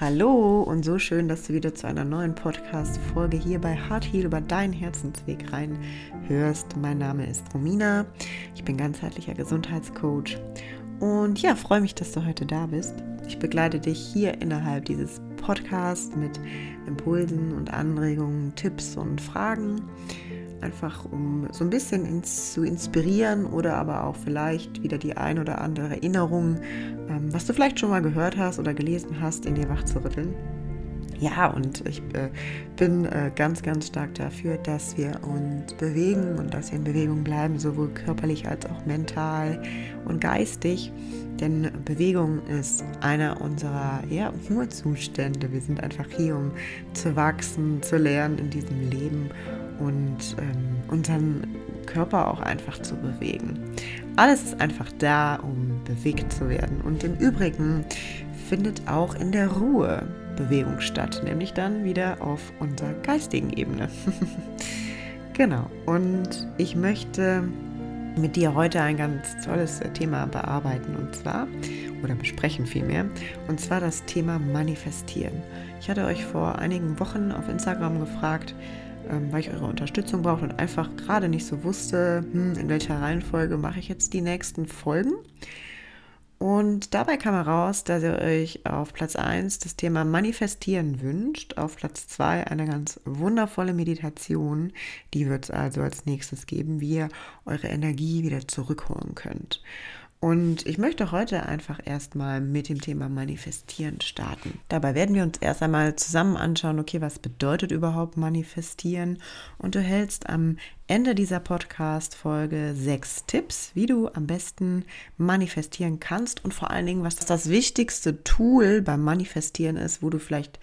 Hallo und so schön, dass du wieder zu einer neuen Podcast-Folge hier bei Heart Heal über deinen Herzensweg rein hörst. Mein Name ist Romina, ich bin ganzheitlicher Gesundheitscoach und ja, freue mich, dass du heute da bist. Ich begleite dich hier innerhalb dieses Podcasts mit Impulsen und Anregungen, Tipps und Fragen einfach um so ein bisschen ins, zu inspirieren oder aber auch vielleicht wieder die ein oder andere Erinnerung, ähm, was du vielleicht schon mal gehört hast oder gelesen hast, in dir wachzurütteln. Ja, und ich äh, bin äh, ganz, ganz stark dafür, dass wir uns bewegen und dass wir in Bewegung bleiben, sowohl körperlich als auch mental und geistig. Denn Bewegung ist einer unserer ja, Ruhezustände. Wir sind einfach hier, um zu wachsen, zu lernen in diesem Leben und ähm, unseren Körper auch einfach zu bewegen. Alles ist einfach da, um bewegt zu werden. Und im Übrigen findet auch in der Ruhe Bewegung statt, nämlich dann wieder auf unserer geistigen Ebene. genau. Und ich möchte mit dir heute ein ganz tolles Thema bearbeiten und zwar, oder besprechen vielmehr, und zwar das Thema Manifestieren. Ich hatte euch vor einigen Wochen auf Instagram gefragt, ähm, weil ich eure Unterstützung brauchte und einfach gerade nicht so wusste, hm, in welcher Reihenfolge mache ich jetzt die nächsten Folgen. Und dabei kam heraus, dass ihr euch auf Platz 1 das Thema Manifestieren wünscht, auf Platz 2 eine ganz wundervolle Meditation, die wird es also als nächstes geben, wie ihr eure Energie wieder zurückholen könnt. Und ich möchte heute einfach erstmal mit dem Thema Manifestieren starten. Dabei werden wir uns erst einmal zusammen anschauen, okay, was bedeutet überhaupt Manifestieren? Und du hältst am Ende dieser Podcast-Folge sechs Tipps, wie du am besten manifestieren kannst und vor allen Dingen, was das wichtigste Tool beim Manifestieren ist, wo du vielleicht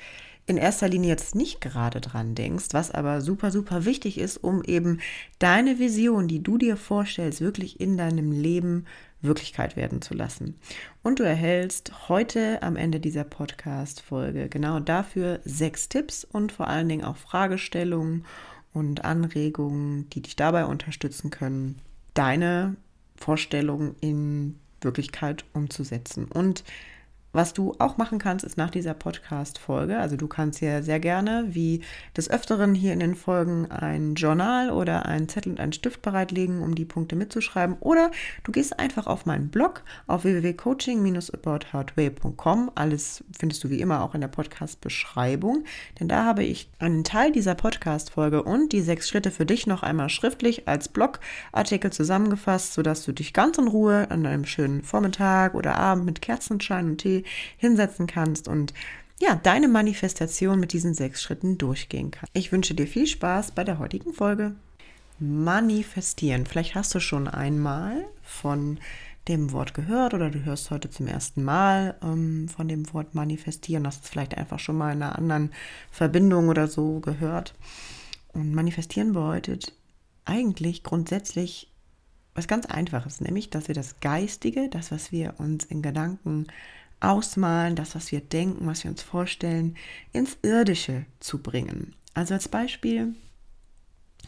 in erster Linie jetzt nicht gerade dran denkst, was aber super, super wichtig ist, um eben deine Vision, die du dir vorstellst, wirklich in deinem Leben Wirklichkeit werden zu lassen. Und du erhältst heute am Ende dieser Podcast-Folge genau dafür sechs Tipps und vor allen Dingen auch Fragestellungen und Anregungen, die dich dabei unterstützen können, deine Vorstellungen in Wirklichkeit umzusetzen. Und was du auch machen kannst, ist nach dieser Podcast-Folge, also du kannst ja sehr gerne, wie des Öfteren hier in den Folgen, ein Journal oder einen Zettel und einen Stift bereitlegen, um die Punkte mitzuschreiben. Oder du gehst einfach auf meinen Blog auf www.coaching-abouthardway.com. Alles findest du wie immer auch in der Podcast-Beschreibung, denn da habe ich einen Teil dieser Podcast-Folge und die sechs Schritte für dich noch einmal schriftlich als Blogartikel zusammengefasst, sodass du dich ganz in Ruhe an einem schönen Vormittag oder Abend mit Kerzenschein und Tee hinsetzen kannst und ja, deine Manifestation mit diesen sechs Schritten durchgehen kannst. Ich wünsche dir viel Spaß bei der heutigen Folge. Manifestieren. Vielleicht hast du schon einmal von dem Wort gehört oder du hörst heute zum ersten Mal ähm, von dem Wort manifestieren, hast es vielleicht einfach schon mal in einer anderen Verbindung oder so gehört. Und manifestieren bedeutet eigentlich grundsätzlich was ganz Einfaches, nämlich, dass wir das Geistige, das, was wir uns in Gedanken ausmalen, das, was wir denken, was wir uns vorstellen, ins Irdische zu bringen. Also als Beispiel,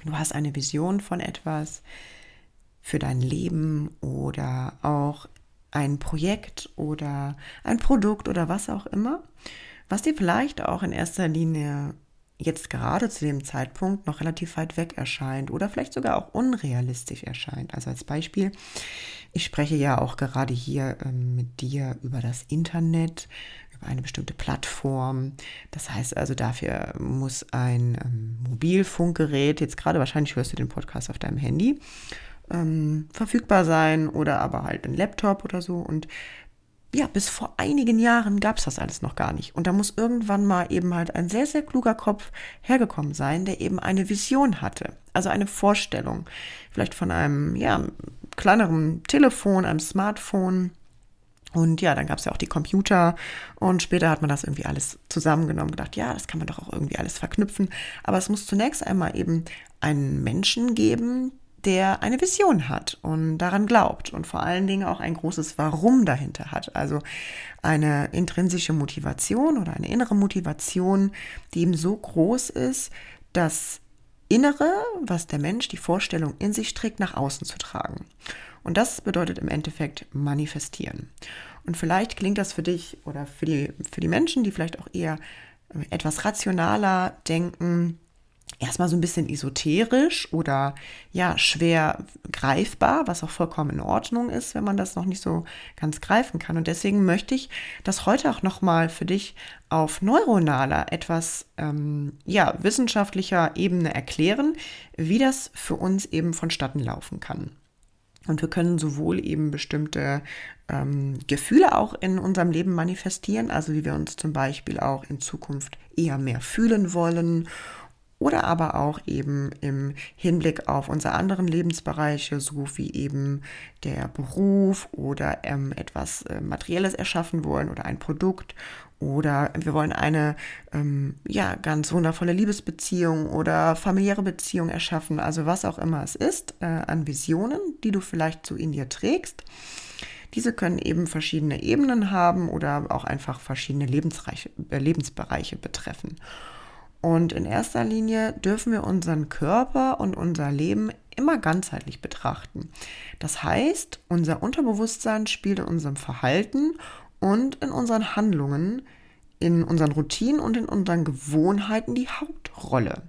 du hast eine Vision von etwas für dein Leben oder auch ein Projekt oder ein Produkt oder was auch immer, was dir vielleicht auch in erster Linie jetzt gerade zu dem Zeitpunkt noch relativ weit weg erscheint oder vielleicht sogar auch unrealistisch erscheint. Also als Beispiel, ich spreche ja auch gerade hier ähm, mit dir über das Internet, über eine bestimmte Plattform. Das heißt also, dafür muss ein ähm, Mobilfunkgerät, jetzt gerade wahrscheinlich hörst du den Podcast auf deinem Handy, ähm, verfügbar sein oder aber halt ein Laptop oder so. Und ja, bis vor einigen Jahren gab es das alles noch gar nicht. Und da muss irgendwann mal eben halt ein sehr, sehr kluger Kopf hergekommen sein, der eben eine Vision hatte. Also eine Vorstellung. Vielleicht von einem, ja, kleineren Telefon, einem Smartphone. Und ja, dann gab es ja auch die Computer und später hat man das irgendwie alles zusammengenommen, gedacht, ja, das kann man doch auch irgendwie alles verknüpfen. Aber es muss zunächst einmal eben einen Menschen geben, der eine Vision hat und daran glaubt und vor allen Dingen auch ein großes Warum dahinter hat. Also eine intrinsische Motivation oder eine innere Motivation, die ihm so groß ist, das Innere, was der Mensch, die Vorstellung in sich trägt, nach außen zu tragen. Und das bedeutet im Endeffekt manifestieren. Und vielleicht klingt das für dich oder für die, für die Menschen, die vielleicht auch eher etwas rationaler denken, erstmal so ein bisschen esoterisch oder ja, schwer greifbar, was auch vollkommen in Ordnung ist, wenn man das noch nicht so ganz greifen kann. Und deswegen möchte ich das heute auch nochmal für dich auf neuronaler, etwas ähm, ja, wissenschaftlicher Ebene erklären, wie das für uns eben vonstatten laufen kann. Und wir können sowohl eben bestimmte ähm, Gefühle auch in unserem Leben manifestieren, also wie wir uns zum Beispiel auch in Zukunft eher mehr fühlen wollen oder aber auch eben im Hinblick auf unsere anderen Lebensbereiche, so wie eben der Beruf oder ähm, etwas äh, Materielles erschaffen wollen oder ein Produkt oder wir wollen eine ähm, ja ganz wundervolle Liebesbeziehung oder familiäre Beziehung erschaffen, also was auch immer es ist äh, an Visionen, die du vielleicht so in dir trägst. Diese können eben verschiedene Ebenen haben oder auch einfach verschiedene äh, Lebensbereiche betreffen. Und in erster Linie dürfen wir unseren Körper und unser Leben immer ganzheitlich betrachten. Das heißt, unser Unterbewusstsein spielt in unserem Verhalten und in unseren Handlungen, in unseren Routinen und in unseren Gewohnheiten die Hauptrolle.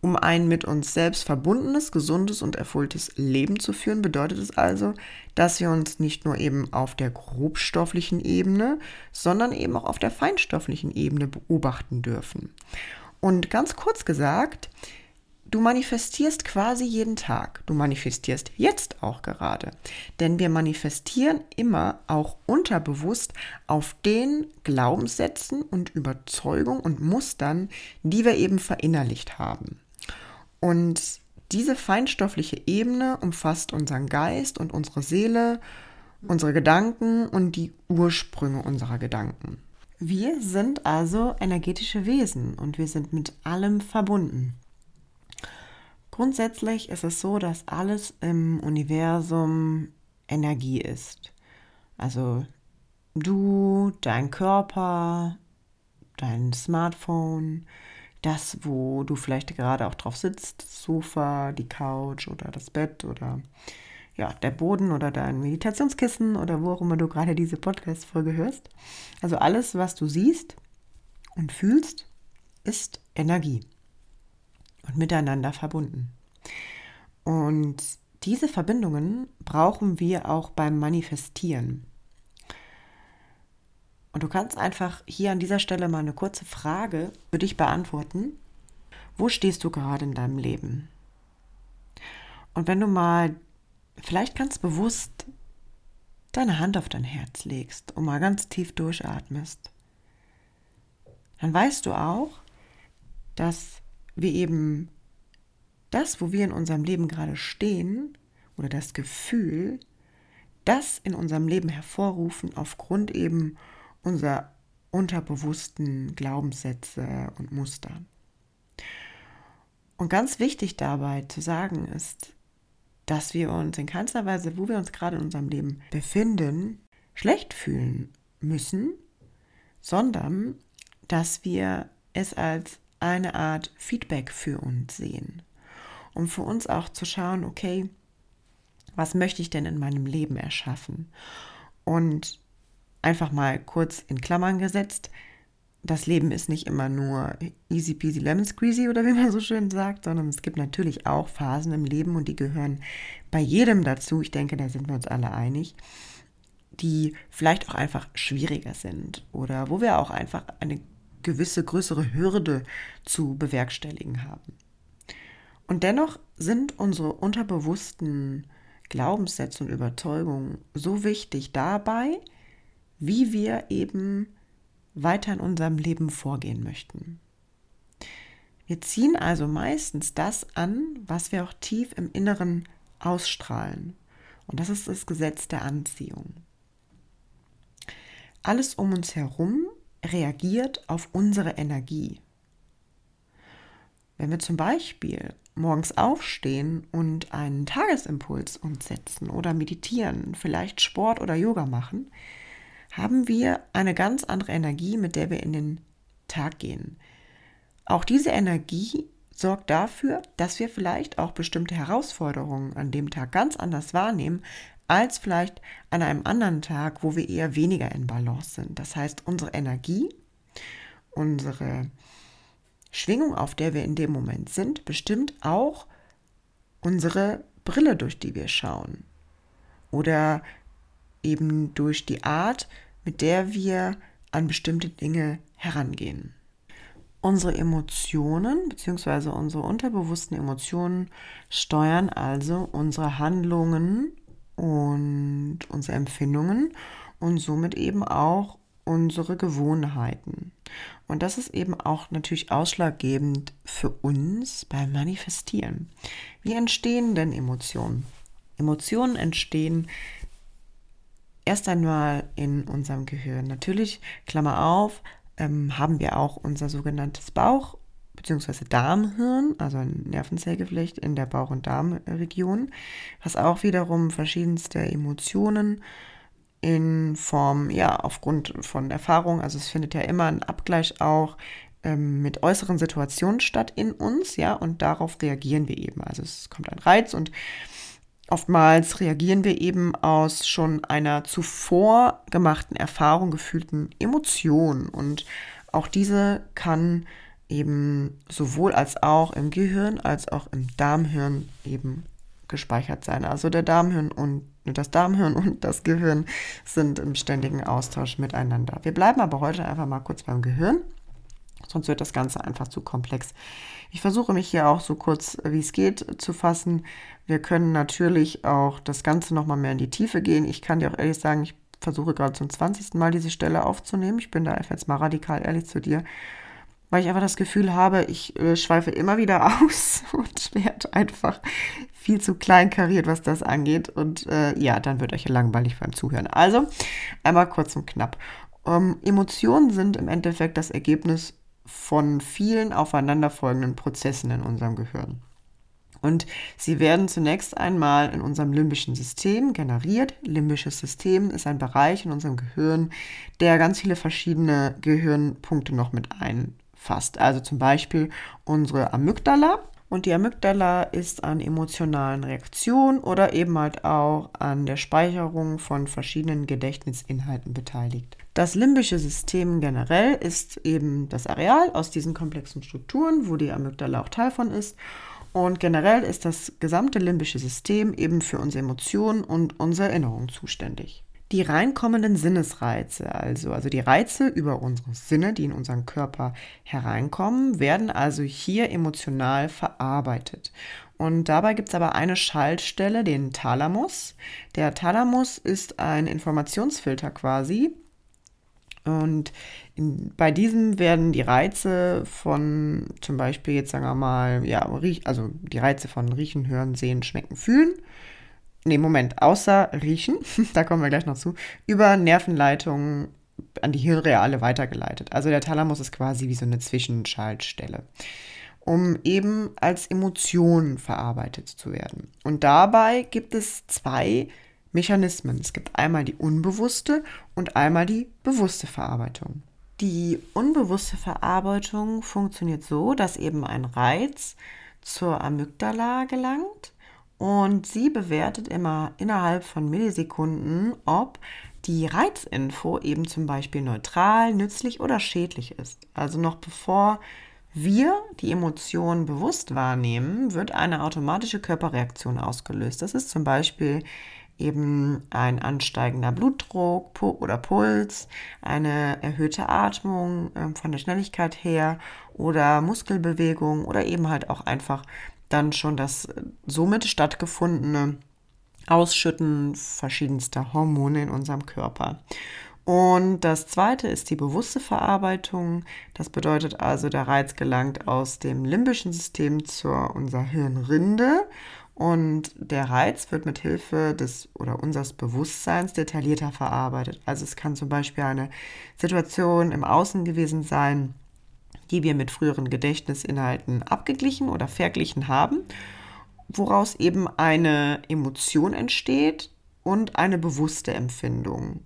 Um ein mit uns selbst verbundenes, gesundes und erfülltes Leben zu führen, bedeutet es also, dass wir uns nicht nur eben auf der grobstofflichen Ebene, sondern eben auch auf der feinstofflichen Ebene beobachten dürfen. Und ganz kurz gesagt, du manifestierst quasi jeden Tag. Du manifestierst jetzt auch gerade. Denn wir manifestieren immer auch unterbewusst auf den Glaubenssätzen und Überzeugungen und Mustern, die wir eben verinnerlicht haben. Und diese feinstoffliche Ebene umfasst unseren Geist und unsere Seele, unsere Gedanken und die Ursprünge unserer Gedanken. Wir sind also energetische Wesen und wir sind mit allem verbunden. Grundsätzlich ist es so, dass alles im Universum Energie ist. Also du, dein Körper, dein Smartphone, das, wo du vielleicht gerade auch drauf sitzt, das Sofa, die Couch oder das Bett oder ja, der Boden oder dein Meditationskissen oder wo auch immer du gerade diese Podcast-Folge hörst. Also alles, was du siehst und fühlst, ist Energie und miteinander verbunden. Und diese Verbindungen brauchen wir auch beim Manifestieren. Und du kannst einfach hier an dieser Stelle mal eine kurze Frage für dich beantworten. Wo stehst du gerade in deinem Leben? Und wenn du mal vielleicht ganz bewusst deine Hand auf dein Herz legst und mal ganz tief durchatmest, dann weißt du auch, dass wir eben das, wo wir in unserem Leben gerade stehen, oder das Gefühl, das in unserem Leben hervorrufen aufgrund eben unserer unterbewussten Glaubenssätze und Muster. Und ganz wichtig dabei zu sagen ist, dass wir uns in keinster Weise, wo wir uns gerade in unserem Leben befinden, schlecht fühlen müssen, sondern dass wir es als eine Art Feedback für uns sehen. Um für uns auch zu schauen, okay, was möchte ich denn in meinem Leben erschaffen? Und einfach mal kurz in Klammern gesetzt. Das Leben ist nicht immer nur easy peasy lemon squeezy oder wie man so schön sagt, sondern es gibt natürlich auch Phasen im Leben und die gehören bei jedem dazu. Ich denke, da sind wir uns alle einig, die vielleicht auch einfach schwieriger sind oder wo wir auch einfach eine gewisse größere Hürde zu bewerkstelligen haben. Und dennoch sind unsere unterbewussten Glaubenssätze und Überzeugungen so wichtig dabei, wie wir eben weiter in unserem Leben vorgehen möchten. Wir ziehen also meistens das an, was wir auch tief im Inneren ausstrahlen. Und das ist das Gesetz der Anziehung. Alles um uns herum reagiert auf unsere Energie. Wenn wir zum Beispiel morgens aufstehen und einen Tagesimpuls umsetzen oder meditieren, vielleicht Sport oder Yoga machen, haben wir eine ganz andere Energie, mit der wir in den Tag gehen. Auch diese Energie sorgt dafür, dass wir vielleicht auch bestimmte Herausforderungen an dem Tag ganz anders wahrnehmen, als vielleicht an einem anderen Tag, wo wir eher weniger in Balance sind. Das heißt, unsere Energie, unsere Schwingung, auf der wir in dem Moment sind, bestimmt auch unsere Brille, durch die wir schauen. Oder eben durch die Art, mit der wir an bestimmte Dinge herangehen. Unsere Emotionen bzw. unsere unterbewussten Emotionen steuern also unsere Handlungen und unsere Empfindungen und somit eben auch unsere Gewohnheiten. Und das ist eben auch natürlich ausschlaggebend für uns beim Manifestieren. Wie entstehen denn Emotionen? Emotionen entstehen erst einmal in unserem Gehirn. Natürlich, Klammer auf, ähm, haben wir auch unser sogenanntes Bauch- bzw. Darmhirn, also ein Nervenzellgeflecht in der Bauch- und Darmregion, was auch wiederum verschiedenste Emotionen in Form, ja, aufgrund von Erfahrung, also es findet ja immer ein Abgleich auch ähm, mit äußeren Situationen statt in uns, ja, und darauf reagieren wir eben. Also es kommt ein Reiz und oftmals reagieren wir eben aus schon einer zuvor gemachten Erfahrung, gefühlten Emotion und auch diese kann eben sowohl als auch im Gehirn als auch im Darmhirn eben gespeichert sein. Also der Darmhirn und das Darmhirn und das Gehirn sind im ständigen Austausch miteinander. Wir bleiben aber heute einfach mal kurz beim Gehirn, sonst wird das Ganze einfach zu komplex. Ich versuche mich hier auch so kurz wie es geht zu fassen. Wir können natürlich auch das Ganze nochmal mehr in die Tiefe gehen. Ich kann dir auch ehrlich sagen, ich versuche gerade zum 20. Mal diese Stelle aufzunehmen. Ich bin da jetzt mal radikal ehrlich zu dir weil ich einfach das Gefühl habe, ich äh, schweife immer wieder aus und werde einfach viel zu klein kariert, was das angeht. Und äh, ja, dann wird euch langweilig beim Zuhören. Also, einmal kurz und knapp. Ähm, Emotionen sind im Endeffekt das Ergebnis von vielen aufeinanderfolgenden Prozessen in unserem Gehirn. Und sie werden zunächst einmal in unserem limbischen System generiert. Limbisches System ist ein Bereich in unserem Gehirn, der ganz viele verschiedene Gehirnpunkte noch mit ein fasst. Also zum Beispiel unsere Amygdala. Und die Amygdala ist an emotionalen Reaktionen oder eben halt auch an der Speicherung von verschiedenen Gedächtnisinhalten beteiligt. Das limbische System generell ist eben das Areal aus diesen komplexen Strukturen, wo die Amygdala auch Teil von ist. Und generell ist das gesamte limbische System eben für unsere Emotionen und unsere Erinnerungen zuständig. Die reinkommenden Sinnesreize, also, also die Reize über unsere Sinne, die in unseren Körper hereinkommen, werden also hier emotional verarbeitet. Und dabei gibt es aber eine Schaltstelle, den Thalamus. Der Thalamus ist ein Informationsfilter quasi. Und in, bei diesem werden die Reize von zum Beispiel, jetzt sagen wir mal, ja, also die Reize von Riechen, Hören, Sehen, Schmecken, Fühlen nee, Moment, außer Riechen, da kommen wir gleich noch zu, über Nervenleitungen an die Hirnreale weitergeleitet. Also der Thalamus ist quasi wie so eine Zwischenschaltstelle, um eben als Emotion verarbeitet zu werden. Und dabei gibt es zwei Mechanismen. Es gibt einmal die unbewusste und einmal die bewusste Verarbeitung. Die unbewusste Verarbeitung funktioniert so, dass eben ein Reiz zur Amygdala gelangt und sie bewertet immer innerhalb von Millisekunden, ob die Reizinfo eben zum Beispiel neutral, nützlich oder schädlich ist. Also noch bevor wir die Emotionen bewusst wahrnehmen, wird eine automatische Körperreaktion ausgelöst. Das ist zum Beispiel eben ein ansteigender Blutdruck oder Puls, eine erhöhte Atmung ähm, von der Schnelligkeit her oder Muskelbewegung oder eben halt auch einfach dann schon das somit stattgefundene Ausschütten verschiedenster Hormone in unserem Körper. Und das zweite ist die bewusste Verarbeitung. Das bedeutet also, der Reiz gelangt aus dem limbischen System zur unserer Hirnrinde und der Reiz wird mit Hilfe des oder unseres Bewusstseins detaillierter verarbeitet. Also es kann zum Beispiel eine Situation im Außen gewesen sein, die wir mit früheren Gedächtnisinhalten abgeglichen oder verglichen haben, woraus eben eine Emotion entsteht und eine bewusste Empfindung.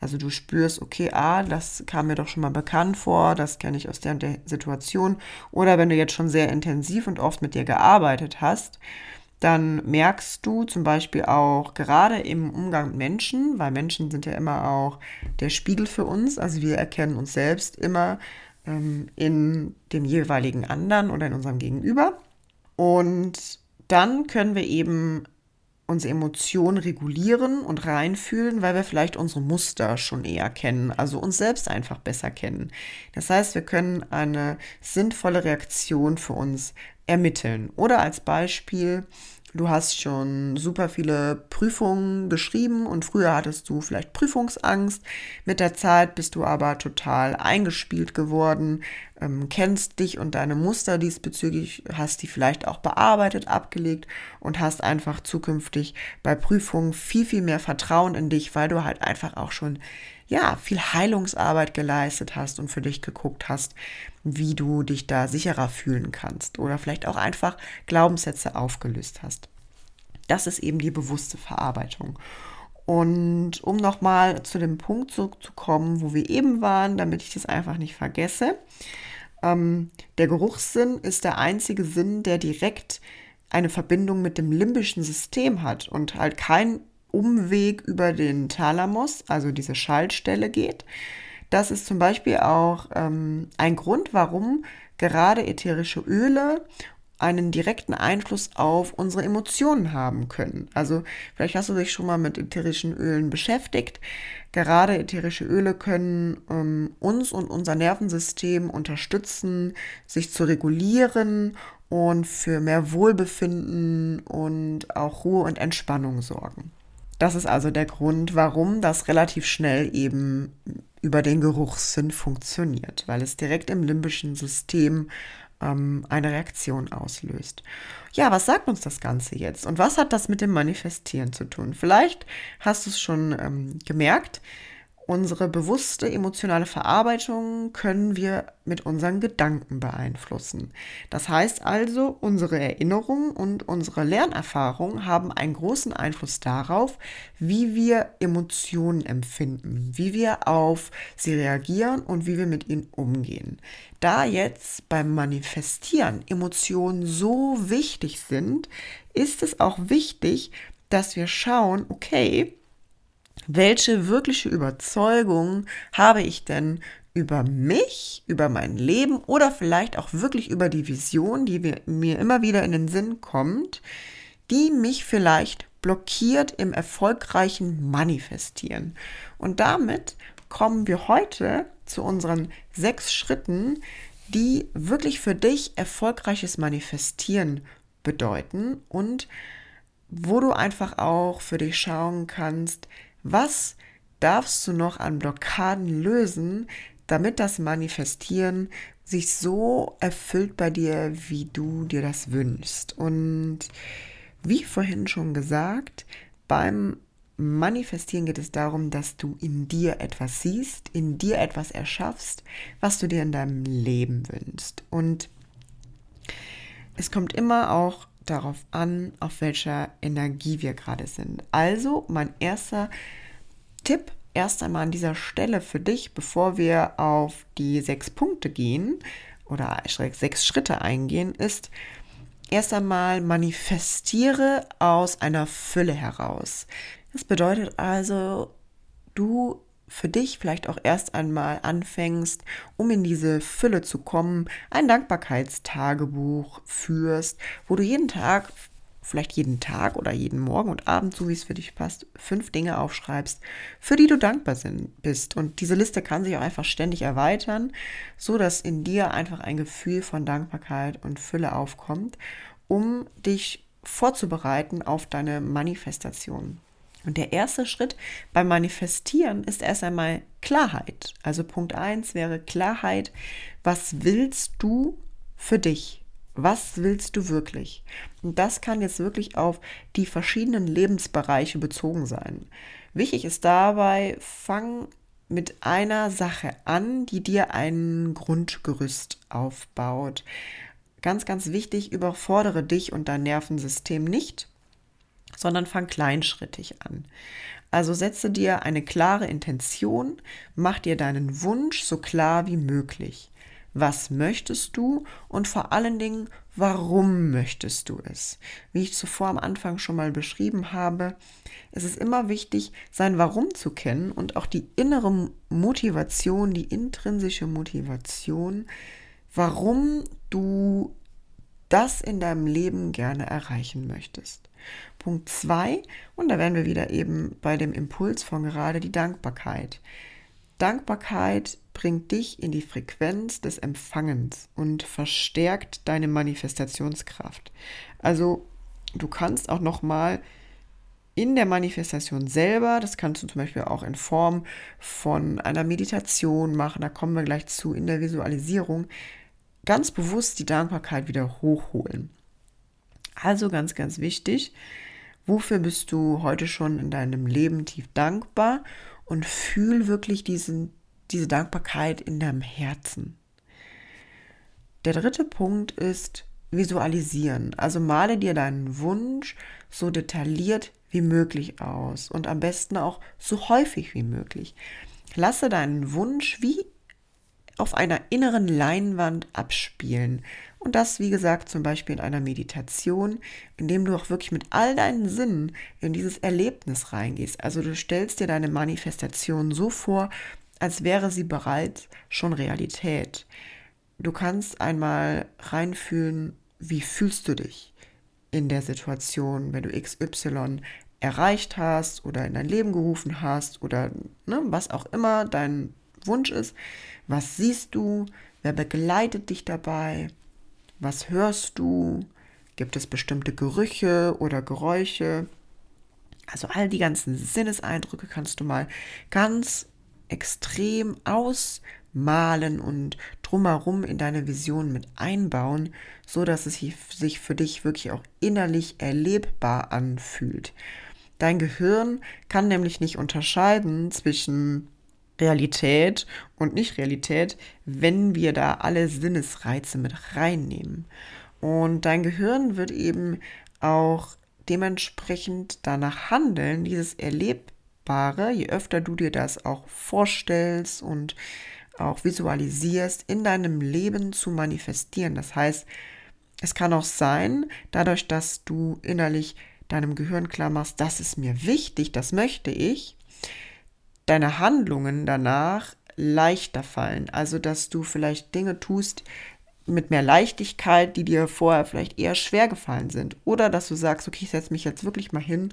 Also du spürst, okay, ah, das kam mir doch schon mal bekannt vor, das kenne ich aus der, der Situation. Oder wenn du jetzt schon sehr intensiv und oft mit dir gearbeitet hast, dann merkst du zum Beispiel auch gerade im Umgang mit Menschen, weil Menschen sind ja immer auch der Spiegel für uns, also wir erkennen uns selbst immer ähm, in dem jeweiligen anderen oder in unserem Gegenüber. Und dann können wir eben unsere Emotionen regulieren und reinfühlen, weil wir vielleicht unsere Muster schon eher kennen, also uns selbst einfach besser kennen. Das heißt, wir können eine sinnvolle Reaktion für uns ermitteln. Oder als Beispiel, du hast schon super viele Prüfungen geschrieben und früher hattest du vielleicht Prüfungsangst. Mit der Zeit bist du aber total eingespielt geworden, ähm, kennst dich und deine Muster diesbezüglich, hast die vielleicht auch bearbeitet, abgelegt und hast einfach zukünftig bei Prüfungen viel, viel mehr Vertrauen in dich, weil du halt einfach auch schon ja, viel Heilungsarbeit geleistet hast und für dich geguckt hast, wie du dich da sicherer fühlen kannst oder vielleicht auch einfach Glaubenssätze aufgelöst hast. Das ist eben die bewusste Verarbeitung. Und um nochmal zu dem Punkt zurückzukommen, wo wir eben waren, damit ich das einfach nicht vergesse, ähm, der Geruchssinn ist der einzige Sinn, der direkt eine Verbindung mit dem limbischen System hat und halt kein Umweg über den Thalamus, also diese Schaltstelle geht. Das ist zum Beispiel auch ähm, ein Grund, warum gerade ätherische Öle einen direkten Einfluss auf unsere Emotionen haben können. Also vielleicht hast du dich schon mal mit ätherischen Ölen beschäftigt. Gerade ätherische Öle können ähm, uns und unser Nervensystem unterstützen, sich zu regulieren und für mehr Wohlbefinden und auch Ruhe und Entspannung sorgen. Das ist also der Grund, warum das relativ schnell eben über den Geruchssinn funktioniert, weil es direkt im limbischen System ähm, eine Reaktion auslöst. Ja, was sagt uns das Ganze jetzt? Und was hat das mit dem Manifestieren zu tun? Vielleicht hast du es schon ähm, gemerkt, Unsere bewusste emotionale Verarbeitung können wir mit unseren Gedanken beeinflussen. Das heißt also, unsere Erinnerungen und unsere Lernerfahrung haben einen großen Einfluss darauf, wie wir Emotionen empfinden, wie wir auf sie reagieren und wie wir mit ihnen umgehen. Da jetzt beim Manifestieren Emotionen so wichtig sind, ist es auch wichtig, dass wir schauen, okay, welche wirkliche Überzeugung habe ich denn über mich, über mein Leben oder vielleicht auch wirklich über die Vision, die mir immer wieder in den Sinn kommt, die mich vielleicht blockiert im erfolgreichen Manifestieren. Und damit kommen wir heute zu unseren sechs Schritten, die wirklich für dich erfolgreiches Manifestieren bedeuten und wo du einfach auch für dich schauen kannst, was darfst du noch an Blockaden lösen, damit das Manifestieren sich so erfüllt bei dir, wie du dir das wünschst? Und wie vorhin schon gesagt, beim Manifestieren geht es darum, dass du in dir etwas siehst, in dir etwas erschaffst, was du dir in deinem Leben wünschst. Und es kommt immer auch darauf an, auf welcher Energie wir gerade sind. Also mein erster Tipp erst einmal an dieser Stelle für dich, bevor wir auf die sechs Punkte gehen oder sechs Schritte eingehen, ist erst einmal manifestiere aus einer Fülle heraus. Das bedeutet also, du für dich vielleicht auch erst einmal anfängst, um in diese Fülle zu kommen, ein Dankbarkeitstagebuch führst, wo du jeden Tag, vielleicht jeden Tag oder jeden Morgen und Abend, so wie es für dich passt, fünf Dinge aufschreibst, für die du dankbar bist. Und diese Liste kann sich auch einfach ständig erweitern, so dass in dir einfach ein Gefühl von Dankbarkeit und Fülle aufkommt, um dich vorzubereiten auf deine Manifestation. Und der erste Schritt beim Manifestieren ist erst einmal Klarheit. Also Punkt 1 wäre Klarheit. Was willst du für dich? Was willst du wirklich? Und das kann jetzt wirklich auf die verschiedenen Lebensbereiche bezogen sein. Wichtig ist dabei, fang mit einer Sache an, die dir ein Grundgerüst aufbaut. Ganz, ganz wichtig, überfordere dich und dein Nervensystem nicht, sondern fang kleinschrittig an. Also setze dir eine klare Intention, mach dir deinen Wunsch so klar wie möglich. was möchtest du und vor allen Dingen, warum möchtest du es? Wie ich zuvor am Anfang schon mal beschrieben habe, es ist immer wichtig, sein Warum zu kennen und auch die innere Motivation, die intrinsische Motivation, warum du das in deinem Leben gerne erreichen möchtest. Punkt 2, und da wären wir wieder eben bei dem Impuls von gerade, die Dankbarkeit. Dankbarkeit bringt dich in die Frequenz des Empfangens und verstärkt deine Manifestationskraft. Also du kannst auch noch mal in der Manifestation selber, das kannst du zum Beispiel auch in Form von einer Meditation machen, da kommen wir gleich zu, in der Visualisierung, ganz bewusst die Dankbarkeit wieder hochholen. Also ganz, ganz wichtig, wofür bist du heute schon in deinem Leben tief dankbar und fühl wirklich diesen, diese Dankbarkeit in deinem Herzen. Der dritte Punkt ist visualisieren. Also male dir deinen Wunsch so detailliert wie möglich aus und am besten auch so häufig wie möglich. Lasse deinen Wunsch wie auf einer inneren Leinwand abspielen. Und das, wie gesagt, zum Beispiel in einer Meditation, indem du auch wirklich mit all deinen Sinnen in dieses Erlebnis reingehst. Also du stellst dir deine Manifestation so vor, als wäre sie bereits schon Realität. Du kannst einmal reinfühlen, wie fühlst du dich in der Situation, wenn du XY erreicht hast oder in dein Leben gerufen hast oder ne, was auch immer dein Wunsch ist. Was siehst du? Wer begleitet dich dabei? Was hörst du? Gibt es bestimmte Gerüche oder Geräusche? Also all die ganzen Sinneseindrücke kannst du mal ganz extrem ausmalen und drumherum in deine Vision mit einbauen, so dass es sich für dich wirklich auch innerlich erlebbar anfühlt. Dein Gehirn kann nämlich nicht unterscheiden zwischen Realität und Nicht-Realität, wenn wir da alle Sinnesreize mit reinnehmen. Und dein Gehirn wird eben auch dementsprechend danach handeln, dieses Erlebbare, je öfter du dir das auch vorstellst und auch visualisierst, in deinem Leben zu manifestieren. Das heißt, es kann auch sein, dadurch, dass du innerlich deinem Gehirn klar machst, das ist mir wichtig, das möchte ich, deine Handlungen danach leichter fallen. Also, dass du vielleicht Dinge tust mit mehr Leichtigkeit, die dir vorher vielleicht eher schwer gefallen sind. Oder dass du sagst, okay, ich setze mich jetzt wirklich mal hin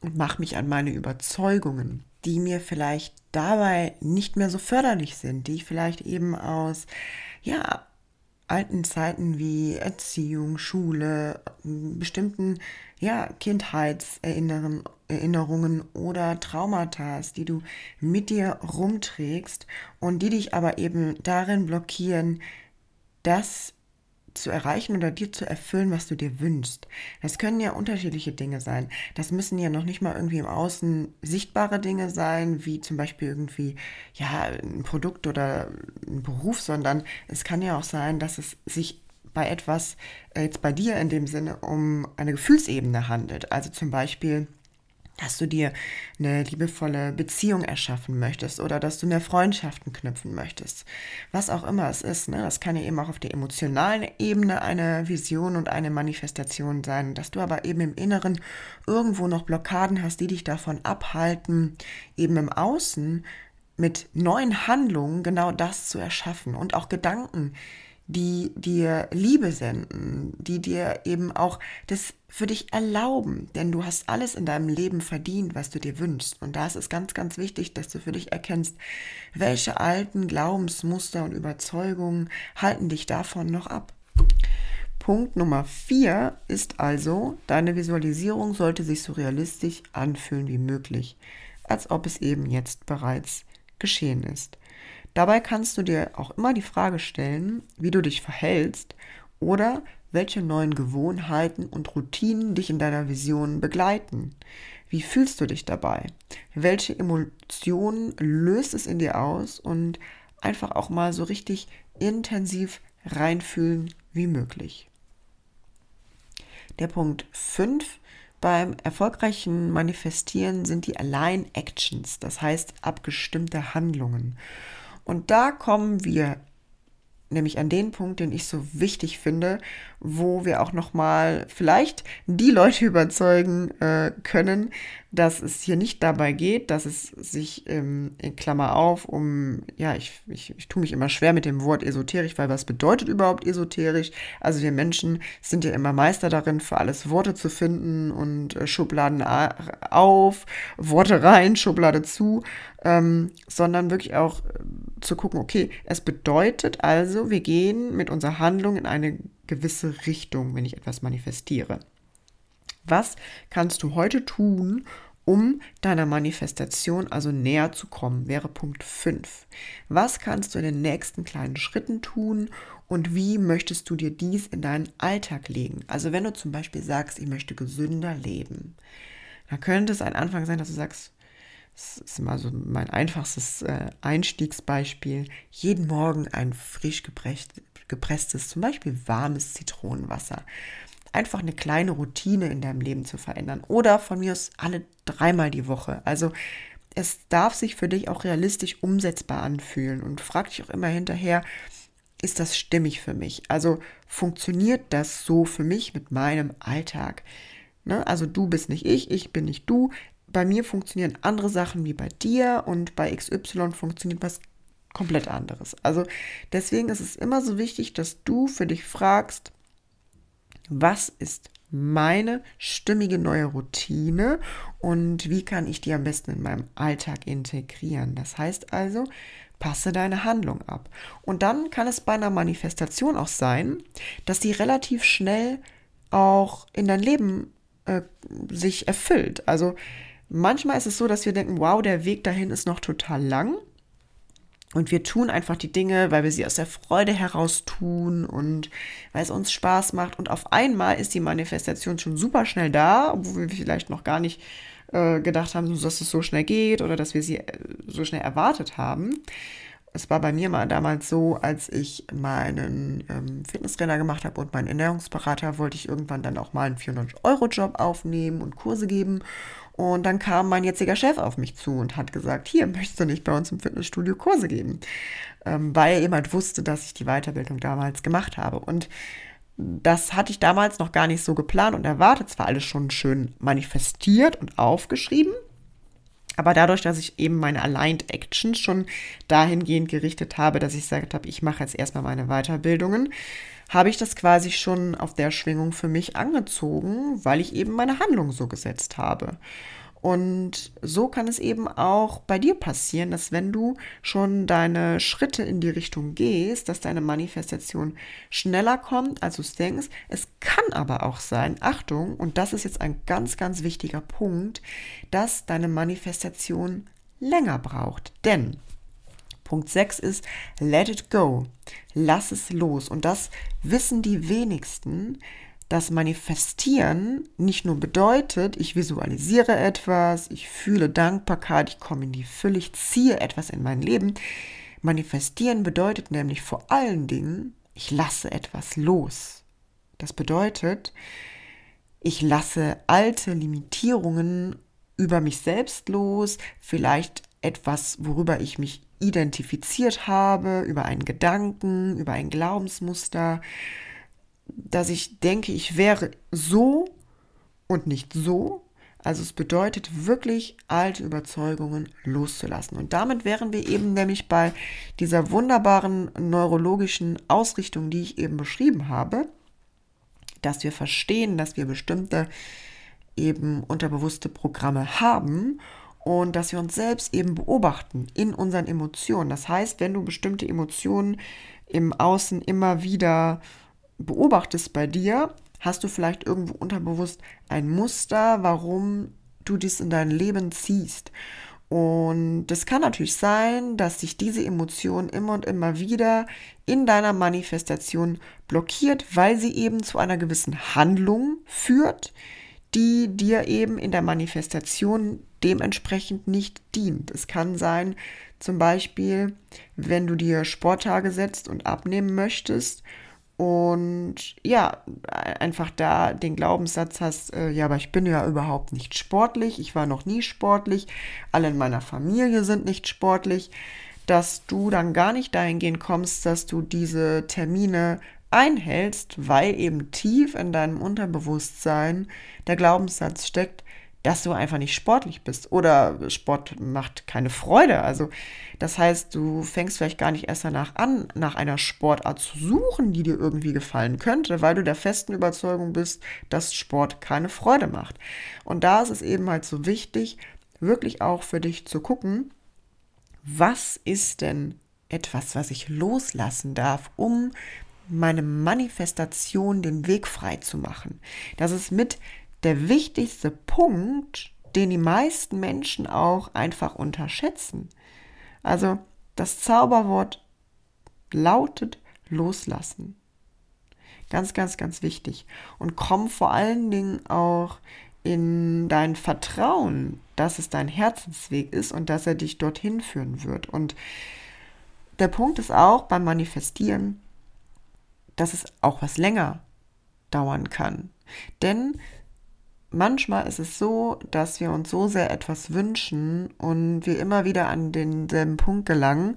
und mache mich an meine Überzeugungen, die mir vielleicht dabei nicht mehr so förderlich sind, die ich vielleicht eben aus, ja, alten Zeiten wie Erziehung, Schule, bestimmten ja, Kindheitserinnerungen oder Traumata, die du mit dir rumträgst und die dich aber eben darin blockieren, das zu erreichen oder dir zu erfüllen, was du dir wünschst. Das können ja unterschiedliche Dinge sein. Das müssen ja noch nicht mal irgendwie im Außen sichtbare Dinge sein, wie zum Beispiel irgendwie, ja, ein Produkt oder ein Beruf, sondern es kann ja auch sein, dass es sich bei etwas, äh, jetzt bei dir in dem Sinne, um eine Gefühlsebene handelt. Also zum Beispiel, dass du dir eine liebevolle Beziehung erschaffen möchtest oder dass du mehr Freundschaften knüpfen möchtest. Was auch immer es ist. Ne? Das kann ja eben auch auf der emotionalen Ebene eine Vision und eine Manifestation sein, dass du aber eben im Inneren irgendwo noch Blockaden hast, die dich davon abhalten, eben im Außen mit neuen Handlungen genau das zu erschaffen und auch Gedanken, die dir Liebe senden, die dir eben auch das für dich erlauben, denn du hast alles in deinem Leben verdient, was du dir wünschst. Und da ist es ganz, ganz wichtig, dass du für dich erkennst, welche alten Glaubensmuster und Überzeugungen halten dich davon noch ab. Punkt Nummer vier ist also, deine Visualisierung sollte sich so realistisch anfühlen wie möglich, als ob es eben jetzt bereits geschehen ist. Dabei kannst du dir auch immer die Frage stellen, wie du dich verhältst oder welche neuen Gewohnheiten und Routinen dich in deiner Vision begleiten. Wie fühlst du dich dabei? Welche Emotionen löst es in dir aus? Und einfach auch mal so richtig intensiv reinfühlen wie möglich. Der Punkt 5 beim erfolgreichen Manifestieren sind die Align Actions, das heißt abgestimmte Handlungen. Und da kommen wir nämlich an den Punkt, den ich so wichtig finde, wo wir auch noch mal vielleicht die Leute überzeugen äh, können, dass es hier nicht dabei geht, dass es sich ähm, in Klammer auf um, ja, ich, ich, ich tue mich immer schwer mit dem Wort esoterisch, weil was bedeutet überhaupt esoterisch? Also wir Menschen sind ja immer Meister darin, für alles Worte zu finden und äh, Schubladen auf, Worte rein, Schublade zu, ähm, sondern wirklich auch äh, zu gucken, okay, es bedeutet also, wir gehen mit unserer Handlung in eine gewisse Richtung, wenn ich etwas manifestiere. Was kannst du heute tun, um deiner Manifestation also näher zu kommen, wäre Punkt 5. Was kannst du in den nächsten kleinen Schritten tun und wie möchtest du dir dies in deinen Alltag legen? Also wenn du zum Beispiel sagst, ich möchte gesünder leben, dann könnte es ein Anfang sein, dass du sagst, das ist immer so mein einfachstes äh, Einstiegsbeispiel, jeden Morgen ein frisch gepresstes, zum Beispiel warmes Zitronenwasser einfach eine kleine Routine in deinem Leben zu verändern. Oder von mir aus alle dreimal die Woche. Also es darf sich für dich auch realistisch umsetzbar anfühlen und frag dich auch immer hinterher, ist das stimmig für mich? Also funktioniert das so für mich mit meinem Alltag? Ne? Also du bist nicht ich, ich bin nicht du. Bei mir funktionieren andere Sachen wie bei dir und bei XY funktioniert was komplett anderes. Also deswegen ist es immer so wichtig, dass du für dich fragst, was ist meine stimmige neue Routine und wie kann ich die am besten in meinem Alltag integrieren. Das heißt also, passe deine Handlung ab. Und dann kann es bei einer Manifestation auch sein, dass die relativ schnell auch in dein Leben äh, sich erfüllt. Also manchmal ist es so, dass wir denken, wow, der Weg dahin ist noch total lang. Und wir tun einfach die Dinge, weil wir sie aus der Freude heraus tun und weil es uns Spaß macht. Und auf einmal ist die Manifestation schon super schnell da, obwohl wir vielleicht noch gar nicht äh, gedacht haben, dass es so schnell geht oder dass wir sie äh, so schnell erwartet haben. Es war bei mir mal damals so, als ich meinen ähm, Fitnesstrainer gemacht habe und meinen Ernährungsberater, wollte ich irgendwann dann auch mal einen 400-Euro-Job aufnehmen und Kurse geben. Und dann kam mein jetziger Chef auf mich zu und hat gesagt, hier, möchtest du nicht bei uns im Fitnessstudio Kurse geben? Ähm, weil eben halt wusste, dass ich die Weiterbildung damals gemacht habe. Und das hatte ich damals noch gar nicht so geplant und erwartet. Zwar alles schon schön manifestiert und aufgeschrieben, aber dadurch, dass ich eben meine Aligned Actions schon dahingehend gerichtet habe, dass ich gesagt habe, ich mache jetzt erstmal meine Weiterbildungen, habe ich das quasi schon auf der Schwingung für mich angezogen, weil ich eben meine Handlung so gesetzt habe. Und so kann es eben auch bei dir passieren, dass wenn du schon deine Schritte in die Richtung gehst, dass deine Manifestation schneller kommt, als du es denkst. Es kann aber auch sein, Achtung, und das ist jetzt ein ganz, ganz wichtiger Punkt, dass deine Manifestation länger braucht. Denn Punkt 6 ist, let it go. Lass es los. Und das wissen die wenigsten, dass Manifestieren nicht nur bedeutet, ich visualisiere etwas, ich fühle Dankbarkeit, ich komme in die Fülle, ich ziehe etwas in mein Leben. Manifestieren bedeutet nämlich vor allen Dingen, ich lasse etwas los. Das bedeutet, ich lasse alte Limitierungen über mich selbst los, vielleicht etwas, worüber ich mich identifiziert habe, über einen Gedanken, über ein Glaubensmuster, dass ich denke, ich wäre so und nicht so. Also es bedeutet wirklich alte Überzeugungen loszulassen. Und damit wären wir eben nämlich bei dieser wunderbaren neurologischen Ausrichtung, die ich eben beschrieben habe, dass wir verstehen, dass wir bestimmte eben unterbewusste Programme haben und dass wir uns selbst eben beobachten in unseren Emotionen. Das heißt, wenn du bestimmte Emotionen im Außen immer wieder beobachtest bei dir, hast du vielleicht irgendwo unterbewusst ein Muster, warum du dies in dein Leben ziehst. Und es kann natürlich sein, dass sich diese Emotion immer und immer wieder in deiner Manifestation blockiert, weil sie eben zu einer gewissen Handlung führt, die dir eben in der Manifestation dementsprechend nicht dient. Es kann sein, zum Beispiel, wenn du dir Sporttage setzt und abnehmen möchtest und ja, einfach da den Glaubenssatz hast, äh, ja, aber ich bin ja überhaupt nicht sportlich, ich war noch nie sportlich, alle in meiner Familie sind nicht sportlich, dass du dann gar nicht dahingehend kommst, dass du diese Termine einhältst, weil eben tief in deinem Unterbewusstsein der Glaubenssatz steckt, dass du einfach nicht sportlich bist oder Sport macht keine Freude. Also das heißt, du fängst vielleicht gar nicht erst danach an, nach einer Sportart zu suchen, die dir irgendwie gefallen könnte, weil du der festen Überzeugung bist, dass Sport keine Freude macht. Und da ist es eben halt so wichtig, wirklich auch für dich zu gucken, was ist denn etwas, was ich loslassen darf, um meine Manifestation den Weg frei zu machen. Das ist mit der wichtigste Punkt, den die meisten Menschen auch einfach unterschätzen. Also das Zauberwort lautet loslassen. Ganz, ganz, ganz wichtig. Und komm vor allen Dingen auch in dein Vertrauen, dass es dein Herzensweg ist und dass er dich dorthin führen wird. Und der Punkt ist auch beim Manifestieren, dass es auch was länger dauern kann. Denn manchmal ist es so, dass wir uns so sehr etwas wünschen und wir immer wieder an denselben Punkt gelangen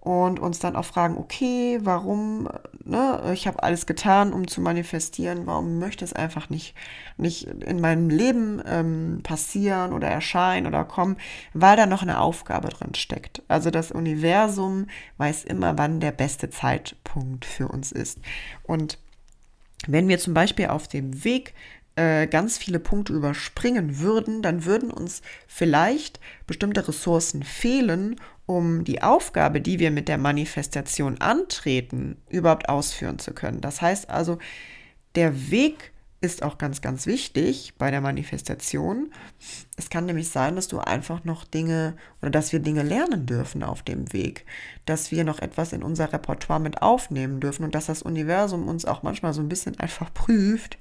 und uns dann auch fragen, okay, warum, ne, ich habe alles getan, um zu manifestieren, warum möchte es einfach nicht, nicht in meinem Leben ähm, passieren oder erscheinen oder kommen, weil da noch eine Aufgabe drin steckt. Also das Universum weiß immer, wann der beste Zeitpunkt für uns ist. Und wenn wir zum Beispiel auf dem Weg äh, ganz viele Punkte überspringen würden, dann würden uns vielleicht bestimmte Ressourcen fehlen, um die Aufgabe, die wir mit der Manifestation antreten, überhaupt ausführen zu können. Das heißt also, der Weg ist auch ganz, ganz wichtig bei der Manifestation. Es kann nämlich sein, dass du einfach noch Dinge oder dass wir Dinge lernen dürfen auf dem Weg, dass wir noch etwas in unser Repertoire mit aufnehmen dürfen und dass das Universum uns auch manchmal so ein bisschen einfach prüft,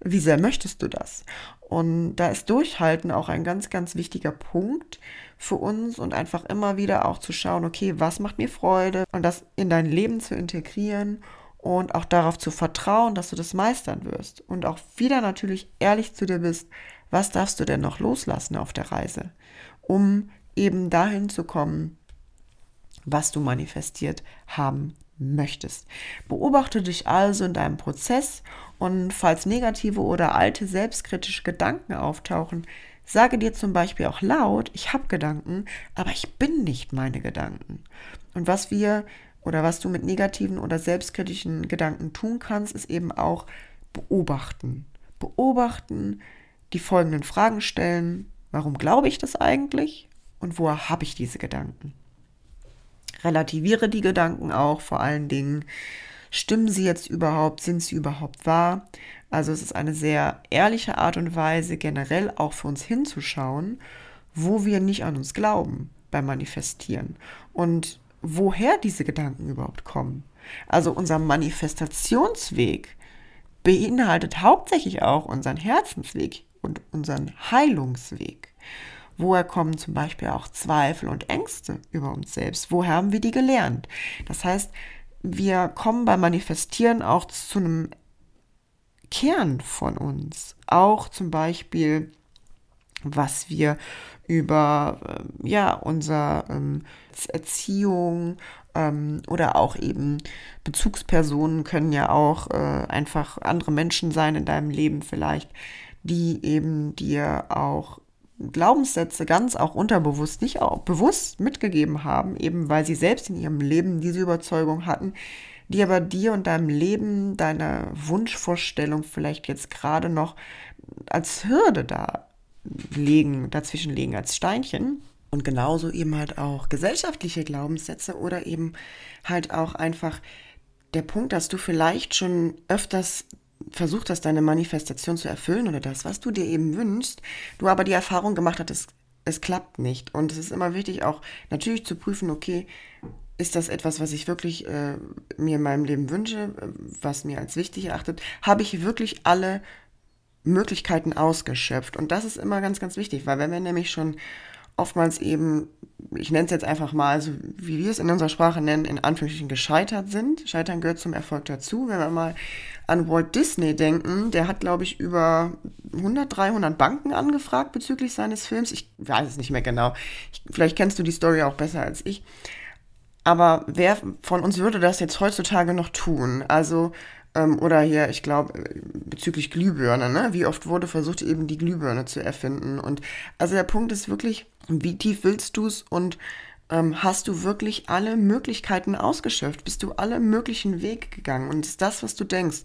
wie sehr möchtest du das? Und da ist Durchhalten auch ein ganz, ganz wichtiger Punkt für uns und einfach immer wieder auch zu schauen, okay, was macht mir Freude und das in dein Leben zu integrieren und auch darauf zu vertrauen, dass du das meistern wirst. Und auch wieder natürlich ehrlich zu dir bist, was darfst du denn noch loslassen auf der Reise, um eben dahin zu kommen, was du manifestiert haben möchtest. Beobachte dich also in deinem Prozess und falls negative oder alte selbstkritische Gedanken auftauchen, sage dir zum Beispiel auch laut, ich habe Gedanken, aber ich bin nicht meine Gedanken. Und was wir oder was du mit negativen oder selbstkritischen Gedanken tun kannst, ist eben auch beobachten. Beobachten, die folgenden Fragen stellen. Warum glaube ich das eigentlich? Und woher habe ich diese Gedanken? Relativiere die Gedanken auch vor allen Dingen. Stimmen sie jetzt überhaupt? Sind sie überhaupt wahr? Also es ist eine sehr ehrliche Art und Weise, generell auch für uns hinzuschauen, wo wir nicht an uns glauben beim Manifestieren. Und woher diese Gedanken überhaupt kommen. Also unser Manifestationsweg beinhaltet hauptsächlich auch unseren Herzensweg und unseren Heilungsweg. Woher kommen zum Beispiel auch Zweifel und Ängste über uns selbst? Woher haben wir die gelernt? Das heißt, wir kommen beim Manifestieren auch zu einem Kern von uns. Auch zum Beispiel, was wir über äh, ja, unsere ähm, Erziehung ähm, oder auch eben Bezugspersonen können ja auch äh, einfach andere Menschen sein in deinem Leben vielleicht, die eben dir auch Glaubenssätze ganz auch unterbewusst, nicht auch bewusst mitgegeben haben, eben weil sie selbst in ihrem Leben diese Überzeugung hatten, die aber dir und deinem Leben, deiner Wunschvorstellung vielleicht jetzt gerade noch als Hürde da legen, dazwischen legen als Steinchen. Und genauso eben halt auch gesellschaftliche Glaubenssätze oder eben halt auch einfach der Punkt, dass du vielleicht schon öfters versucht hast, deine Manifestation zu erfüllen oder das, was du dir eben wünschst, du aber die Erfahrung gemacht hast, es, klappt nicht. Und es ist immer wichtig, auch natürlich zu prüfen, okay, ist das etwas, was ich wirklich äh, mir in meinem Leben wünsche, was mir als wichtig erachtet? Habe ich wirklich alle Möglichkeiten ausgeschöpft. Und das ist immer ganz, ganz wichtig, weil wenn wir nämlich schon oftmals eben, ich nenne es jetzt einfach mal, also wie wir es in unserer Sprache nennen, in Anführungsstrichen gescheitert sind. Scheitern gehört zum Erfolg dazu. Wenn wir mal an Walt Disney denken, der hat, glaube ich, über 100, 300 Banken angefragt bezüglich seines Films. Ich weiß es nicht mehr genau. Ich, vielleicht kennst du die Story auch besser als ich. Aber wer von uns würde das jetzt heutzutage noch tun? Also, ähm, oder hier, ich glaube, bezüglich Glühbirne, ne? Wie oft wurde versucht, eben die Glühbirne zu erfinden? Und also der Punkt ist wirklich, wie tief willst du es und ähm, hast du wirklich alle Möglichkeiten ausgeschöpft? Bist du alle möglichen Wege gegangen? Und ist das, was du denkst,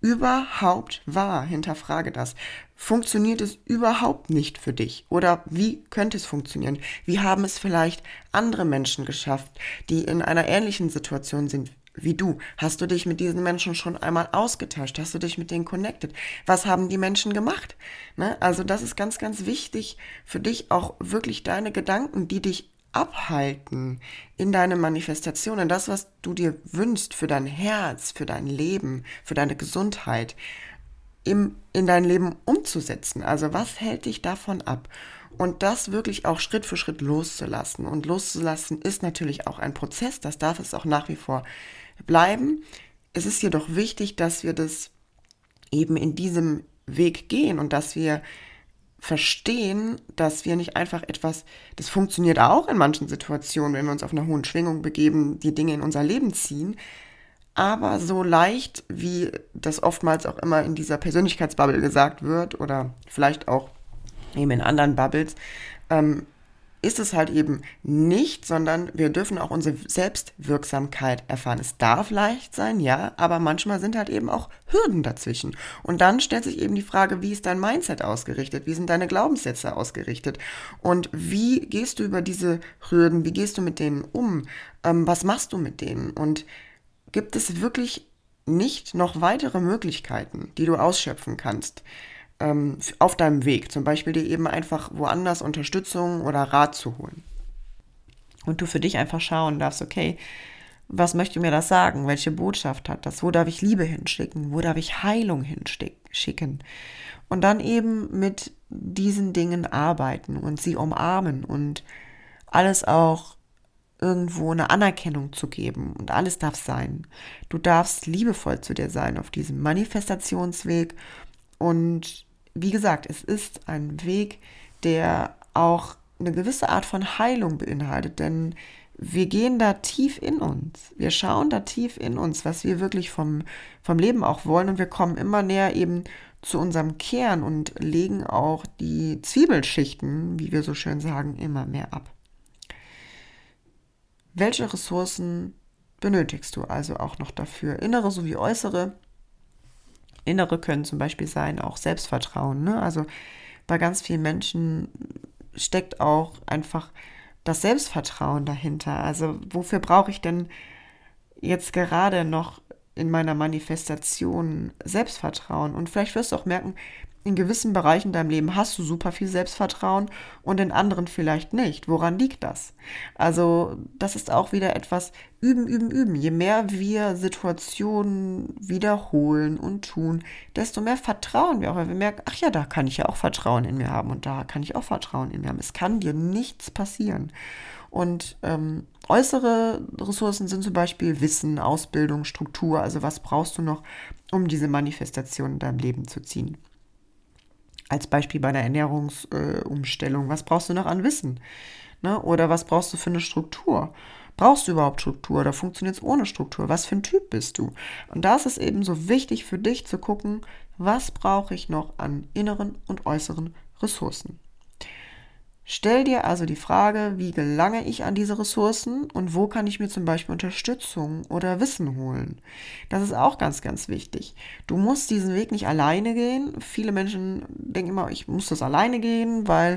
überhaupt wahr? Hinterfrage das. Funktioniert es überhaupt nicht für dich? Oder wie könnte es funktionieren? Wie haben es vielleicht andere Menschen geschafft, die in einer ähnlichen Situation sind wie du? Hast du dich mit diesen Menschen schon einmal ausgetauscht? Hast du dich mit denen connected? Was haben die Menschen gemacht? Ne? Also das ist ganz, ganz wichtig für dich auch wirklich deine Gedanken, die dich abhalten in deine Manifestationen, das, was du dir wünschst für dein Herz, für dein Leben, für deine Gesundheit, im, in dein Leben umzusetzen. Also was hält dich davon ab? Und das wirklich auch Schritt für Schritt loszulassen. Und loszulassen ist natürlich auch ein Prozess, das darf es auch nach wie vor bleiben. Es ist jedoch wichtig, dass wir das eben in diesem Weg gehen und dass wir verstehen, dass wir nicht einfach etwas, das funktioniert auch in manchen Situationen, wenn wir uns auf einer hohen Schwingung begeben, die Dinge in unser Leben ziehen, aber so leicht, wie das oftmals auch immer in dieser Persönlichkeitsbubble gesagt wird oder vielleicht auch eben in anderen Bubbles, ähm, ist es halt eben nicht, sondern wir dürfen auch unsere Selbstwirksamkeit erfahren. Es darf leicht sein, ja, aber manchmal sind halt eben auch Hürden dazwischen. Und dann stellt sich eben die Frage, wie ist dein Mindset ausgerichtet? Wie sind deine Glaubenssätze ausgerichtet? Und wie gehst du über diese Hürden? Wie gehst du mit denen um? Ähm, was machst du mit denen? Und gibt es wirklich nicht noch weitere Möglichkeiten, die du ausschöpfen kannst? Ähm, auf deinem Weg. Zum Beispiel dir eben einfach woanders Unterstützung oder Rat zu holen. Und du für dich einfach schauen darfst, okay, was möchte mir das sagen? Welche Botschaft hat das? Wo darf ich Liebe hinschicken? Wo darf ich Heilung hinschicken? Und dann eben mit diesen Dingen arbeiten und sie umarmen und alles auch irgendwo eine Anerkennung zu geben. Und alles darf sein. Du darfst liebevoll zu dir sein auf diesem Manifestationsweg und wie gesagt, es ist ein Weg, der auch eine gewisse Art von Heilung beinhaltet, denn wir gehen da tief in uns. Wir schauen da tief in uns, was wir wirklich vom, vom Leben auch wollen und wir kommen immer näher eben zu unserem Kern und legen auch die Zwiebelschichten, wie wir so schön sagen, immer mehr ab. Welche Ressourcen benötigst du also auch noch dafür, innere sowie äußere? Innere können zum Beispiel sein auch Selbstvertrauen. Ne? Also bei ganz vielen Menschen steckt auch einfach das Selbstvertrauen dahinter. Also wofür brauche ich denn jetzt gerade noch in meiner Manifestation Selbstvertrauen? Und vielleicht wirst du auch merken, in gewissen Bereichen in deinem Leben hast du super viel Selbstvertrauen und in anderen vielleicht nicht. Woran liegt das? Also das ist auch wieder etwas üben, üben, üben. Je mehr wir Situationen wiederholen und tun, desto mehr vertrauen wir auch, weil wir merken, ach ja, da kann ich ja auch Vertrauen in mir haben und da kann ich auch Vertrauen in mir haben. Es kann dir nichts passieren. Und ähm, äußere Ressourcen sind zum Beispiel Wissen, Ausbildung, Struktur. Also was brauchst du noch, um diese Manifestation in deinem Leben zu ziehen? Als Beispiel bei einer Ernährungsumstellung. Äh, was brauchst du noch an Wissen? Ne? Oder was brauchst du für eine Struktur? Brauchst du überhaupt Struktur oder funktioniert es ohne Struktur? Was für ein Typ bist du? Und da ist es eben so wichtig für dich zu gucken, was brauche ich noch an inneren und äußeren Ressourcen. Stell dir also die Frage, wie gelange ich an diese Ressourcen und wo kann ich mir zum Beispiel Unterstützung oder Wissen holen. Das ist auch ganz, ganz wichtig. Du musst diesen Weg nicht alleine gehen. Viele Menschen denken immer, ich muss das alleine gehen, weil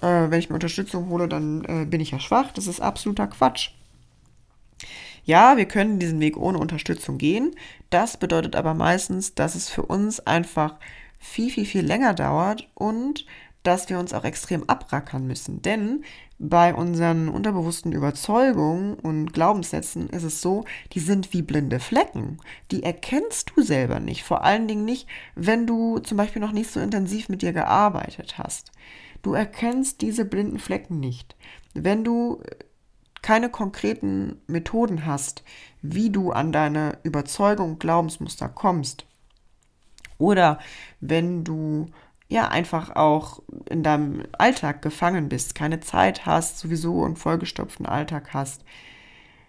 äh, wenn ich mir Unterstützung hole, dann äh, bin ich ja schwach. Das ist absoluter Quatsch. Ja, wir können diesen Weg ohne Unterstützung gehen. Das bedeutet aber meistens, dass es für uns einfach viel, viel, viel länger dauert und dass wir uns auch extrem abrackern müssen. Denn bei unseren unterbewussten Überzeugungen und Glaubenssätzen ist es so, die sind wie blinde Flecken. Die erkennst du selber nicht. Vor allen Dingen nicht, wenn du zum Beispiel noch nicht so intensiv mit dir gearbeitet hast. Du erkennst diese blinden Flecken nicht. Wenn du keine konkreten Methoden hast, wie du an deine Überzeugung Glaubensmuster kommst, oder wenn du ja einfach auch in deinem Alltag gefangen bist, keine Zeit hast, sowieso einen vollgestopften Alltag hast,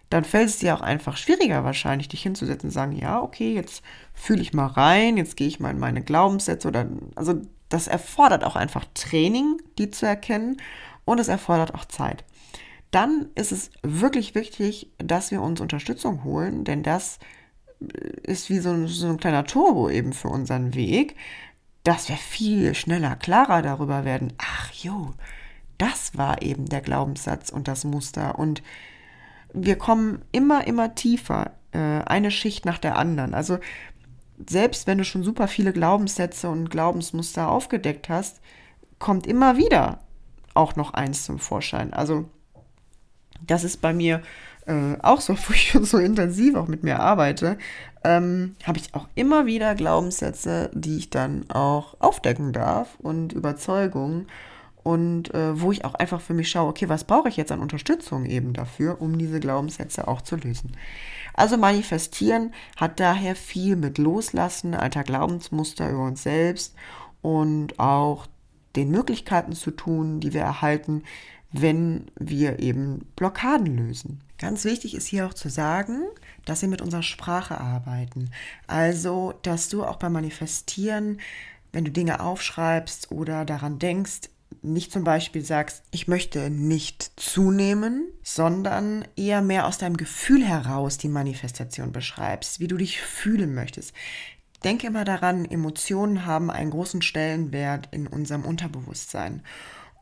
dann fällt es dir auch einfach schwieriger wahrscheinlich, dich hinzusetzen und sagen, ja, okay, jetzt fühle ich mal rein, jetzt gehe ich mal in meine Glaubenssätze oder also das erfordert auch einfach Training, die zu erkennen und es erfordert auch Zeit. Dann ist es wirklich wichtig, dass wir uns Unterstützung holen, denn das ist wie so ein, so ein kleiner Turbo eben für unseren Weg, dass wir viel schneller, klarer darüber werden. Ach jo, das war eben der Glaubenssatz und das Muster und wir kommen immer, immer tiefer, äh, eine Schicht nach der anderen. Also selbst wenn du schon super viele Glaubenssätze und Glaubensmuster aufgedeckt hast, kommt immer wieder auch noch eins zum Vorschein. Also das ist bei mir äh, auch so, wo ich so intensiv auch mit mir arbeite, ähm, habe ich auch immer wieder Glaubenssätze, die ich dann auch aufdecken darf und Überzeugungen und äh, wo ich auch einfach für mich schaue, okay, was brauche ich jetzt an Unterstützung eben dafür, um diese Glaubenssätze auch zu lösen. Also manifestieren hat daher viel mit Loslassen alter Glaubensmuster über uns selbst und auch den Möglichkeiten zu tun, die wir erhalten, wenn wir eben Blockaden lösen. Ganz wichtig ist hier auch zu sagen, dass wir mit unserer Sprache arbeiten. Also, dass du auch beim Manifestieren, wenn du Dinge aufschreibst oder daran denkst, nicht zum Beispiel sagst, ich möchte nicht zunehmen, sondern eher mehr aus deinem Gefühl heraus die Manifestation beschreibst, wie du dich fühlen möchtest. Denke immer daran, Emotionen haben einen großen Stellenwert in unserem Unterbewusstsein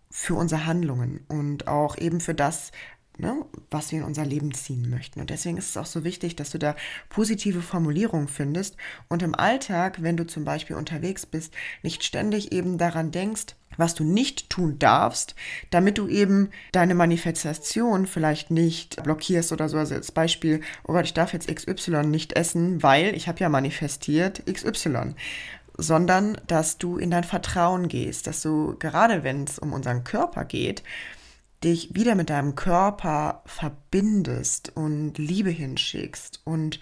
für unsere Handlungen und auch eben für das, ne, was wir in unser Leben ziehen möchten. Und deswegen ist es auch so wichtig, dass du da positive Formulierungen findest und im Alltag, wenn du zum Beispiel unterwegs bist, nicht ständig eben daran denkst, was du nicht tun darfst, damit du eben deine Manifestation vielleicht nicht blockierst oder so. Also als Beispiel, oh Gott, ich darf jetzt XY nicht essen, weil ich habe ja manifestiert XY sondern dass du in dein Vertrauen gehst, dass du gerade wenn es um unseren Körper geht, dich wieder mit deinem Körper verbindest und Liebe hinschickst und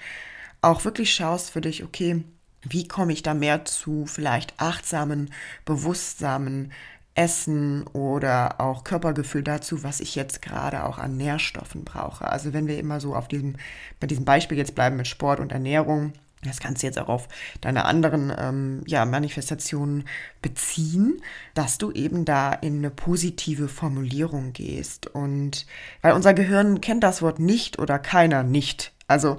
auch wirklich schaust für dich, okay, wie komme ich da mehr zu vielleicht achtsamen, bewusstsamen Essen oder auch Körpergefühl dazu, was ich jetzt gerade auch an Nährstoffen brauche. Also wenn wir immer so auf diesem, bei diesem Beispiel jetzt bleiben mit Sport und Ernährung, das kannst du jetzt auch auf deine anderen ähm, ja, Manifestationen beziehen, dass du eben da in eine positive Formulierung gehst. Und weil unser Gehirn kennt das Wort nicht oder keiner nicht. Also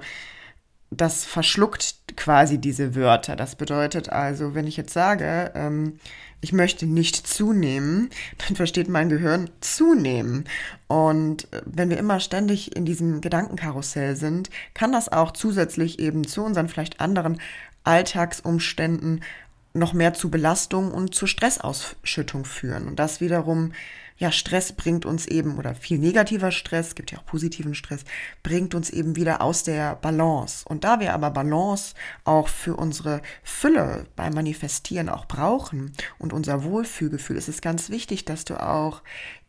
das verschluckt quasi diese Wörter. Das bedeutet also, wenn ich jetzt sage, ähm, ich möchte nicht zunehmen, dann versteht mein Gehirn zunehmen. Und äh, wenn wir immer ständig in diesem Gedankenkarussell sind, kann das auch zusätzlich eben zu unseren vielleicht anderen Alltagsumständen noch mehr zu Belastung und zu Stressausschüttung führen. Und das wiederum ja, Stress bringt uns eben, oder viel negativer Stress, gibt ja auch positiven Stress, bringt uns eben wieder aus der Balance. Und da wir aber Balance auch für unsere Fülle beim Manifestieren auch brauchen und unser Wohlfühlgefühl, ist es ganz wichtig, dass du auch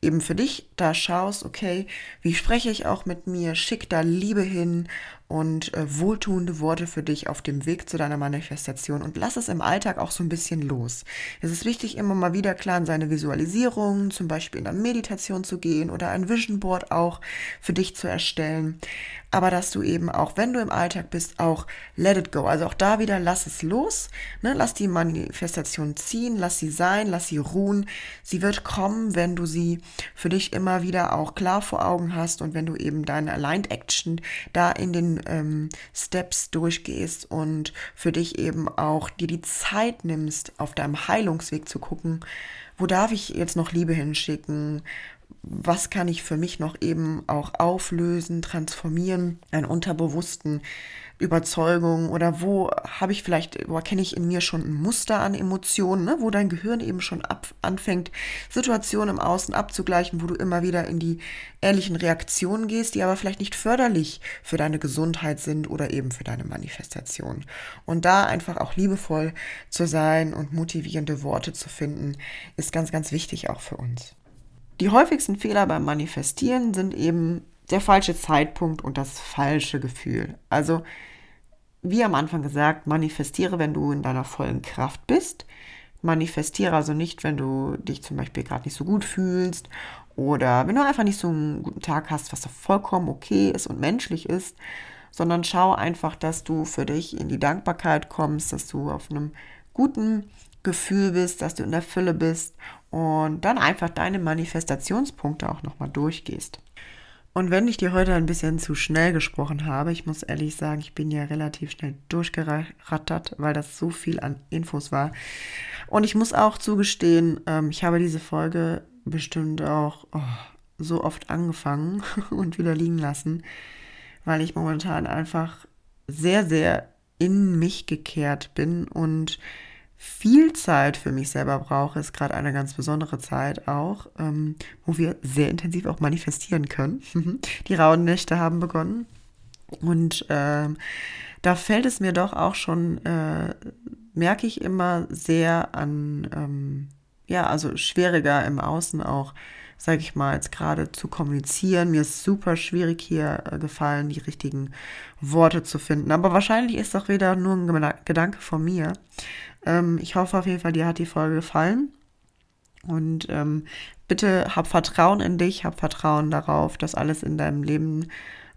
eben für dich da schaust, okay, wie spreche ich auch mit mir, schick da Liebe hin und äh, wohltuende Worte für dich auf dem Weg zu deiner Manifestation und lass es im Alltag auch so ein bisschen los. Es ist wichtig, immer mal wieder klar in seine Visualisierung, zum Beispiel in der Meditation zu gehen oder ein Vision Board auch für dich zu erstellen aber dass du eben auch, wenn du im Alltag bist, auch let it go. Also auch da wieder lass es los, ne? lass die Manifestation ziehen, lass sie sein, lass sie ruhen. Sie wird kommen, wenn du sie für dich immer wieder auch klar vor Augen hast und wenn du eben deine Aligned Action da in den ähm, Steps durchgehst und für dich eben auch dir die Zeit nimmst, auf deinem Heilungsweg zu gucken, wo darf ich jetzt noch Liebe hinschicken? Was kann ich für mich noch eben auch auflösen, transformieren, einen unterbewussten Überzeugung oder wo habe ich vielleicht, wo erkenne ich in mir schon ein Muster an Emotionen, ne, wo dein Gehirn eben schon ab, anfängt, Situationen im Außen abzugleichen, wo du immer wieder in die ähnlichen Reaktionen gehst, die aber vielleicht nicht förderlich für deine Gesundheit sind oder eben für deine Manifestation. Und da einfach auch liebevoll zu sein und motivierende Worte zu finden, ist ganz, ganz wichtig auch für uns. Die häufigsten Fehler beim Manifestieren sind eben der falsche Zeitpunkt und das falsche Gefühl. Also, wie am Anfang gesagt, manifestiere, wenn du in deiner vollen Kraft bist. Manifestiere also nicht, wenn du dich zum Beispiel gerade nicht so gut fühlst oder wenn du einfach nicht so einen guten Tag hast, was doch vollkommen okay ist und menschlich ist, sondern schau einfach, dass du für dich in die Dankbarkeit kommst, dass du auf einem guten Gefühl bist, dass du in der Fülle bist und dann einfach deine Manifestationspunkte auch nochmal durchgehst. Und wenn ich dir heute ein bisschen zu schnell gesprochen habe, ich muss ehrlich sagen, ich bin ja relativ schnell durchgerattert, weil das so viel an Infos war. Und ich muss auch zugestehen, ähm, ich habe diese Folge bestimmt auch oh, so oft angefangen und wieder liegen lassen, weil ich momentan einfach sehr, sehr in mich gekehrt bin und viel Zeit für mich selber brauche, ist gerade eine ganz besondere Zeit auch, ähm, wo wir sehr intensiv auch manifestieren können. Die rauen Nächte haben begonnen. Und ähm, da fällt es mir doch auch schon, äh, merke ich immer sehr an, ähm, ja, also schwieriger im Außen auch, sage ich mal, jetzt gerade zu kommunizieren. Mir ist super schwierig hier äh, gefallen, die richtigen Worte zu finden. Aber wahrscheinlich ist doch wieder nur ein Gedanke von mir. Ähm, ich hoffe auf jeden Fall, dir hat die Folge gefallen. Und ähm, bitte hab Vertrauen in dich, hab Vertrauen darauf, dass alles in deinem Leben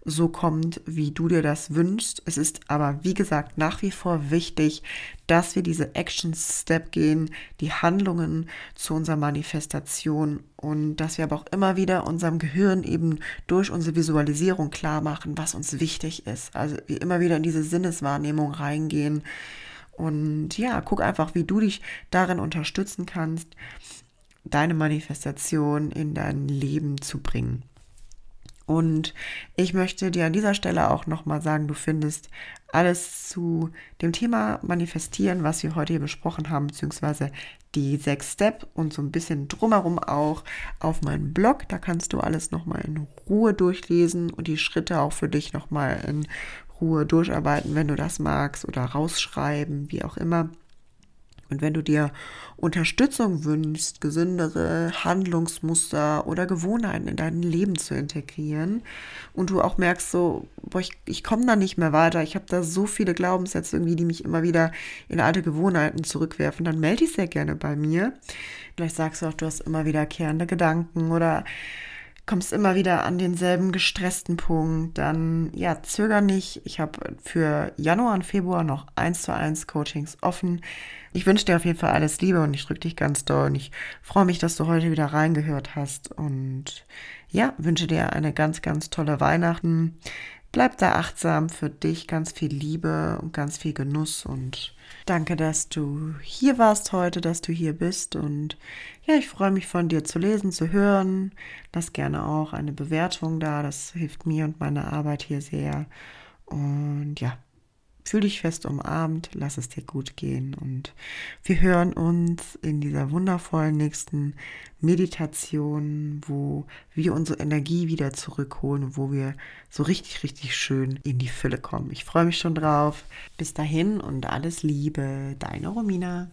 so kommt, wie du dir das wünschst. Es ist aber, wie gesagt, nach wie vor wichtig, dass wir diese Action-Step gehen, die Handlungen zu unserer Manifestation und dass wir aber auch immer wieder unserem Gehirn eben durch unsere Visualisierung klar machen, was uns wichtig ist. Also wir immer wieder in diese Sinneswahrnehmung reingehen und ja, guck einfach, wie du dich darin unterstützen kannst, deine Manifestation in dein Leben zu bringen. Und ich möchte dir an dieser Stelle auch nochmal sagen, du findest alles zu dem Thema Manifestieren, was wir heute hier besprochen haben, beziehungsweise die sechs Steps und so ein bisschen drumherum auch auf meinem Blog. Da kannst du alles nochmal in Ruhe durchlesen und die Schritte auch für dich nochmal in Ruhe durcharbeiten, wenn du das magst oder rausschreiben, wie auch immer. Und wenn du dir Unterstützung wünschst, gesündere Handlungsmuster oder Gewohnheiten in dein Leben zu integrieren und du auch merkst so, boah, ich, ich komme da nicht mehr weiter, ich habe da so viele Glaubenssätze irgendwie, die mich immer wieder in alte Gewohnheiten zurückwerfen, dann melde dich sehr gerne bei mir. Vielleicht sagst du auch, du hast immer wiederkehrende Gedanken oder kommst immer wieder an denselben gestressten Punkt, dann ja, zöger nicht. Ich habe für Januar und Februar noch eins zu eins Coachings offen. Ich wünsche dir auf jeden Fall alles Liebe und ich drücke dich ganz doll und ich freue mich, dass du heute wieder reingehört hast und ja, wünsche dir eine ganz, ganz tolle Weihnachten. Bleib da achtsam für dich, ganz viel Liebe und ganz viel Genuss und danke, dass du hier warst heute, dass du hier bist. Und ja, ich freue mich von dir zu lesen, zu hören. Lass gerne auch eine Bewertung da, das hilft mir und meiner Arbeit hier sehr. Und ja, Fühl dich fest umarmt, lass es dir gut gehen und wir hören uns in dieser wundervollen nächsten Meditation, wo wir unsere Energie wieder zurückholen wo wir so richtig, richtig schön in die Fülle kommen. Ich freue mich schon drauf. Bis dahin und alles Liebe, deine Romina.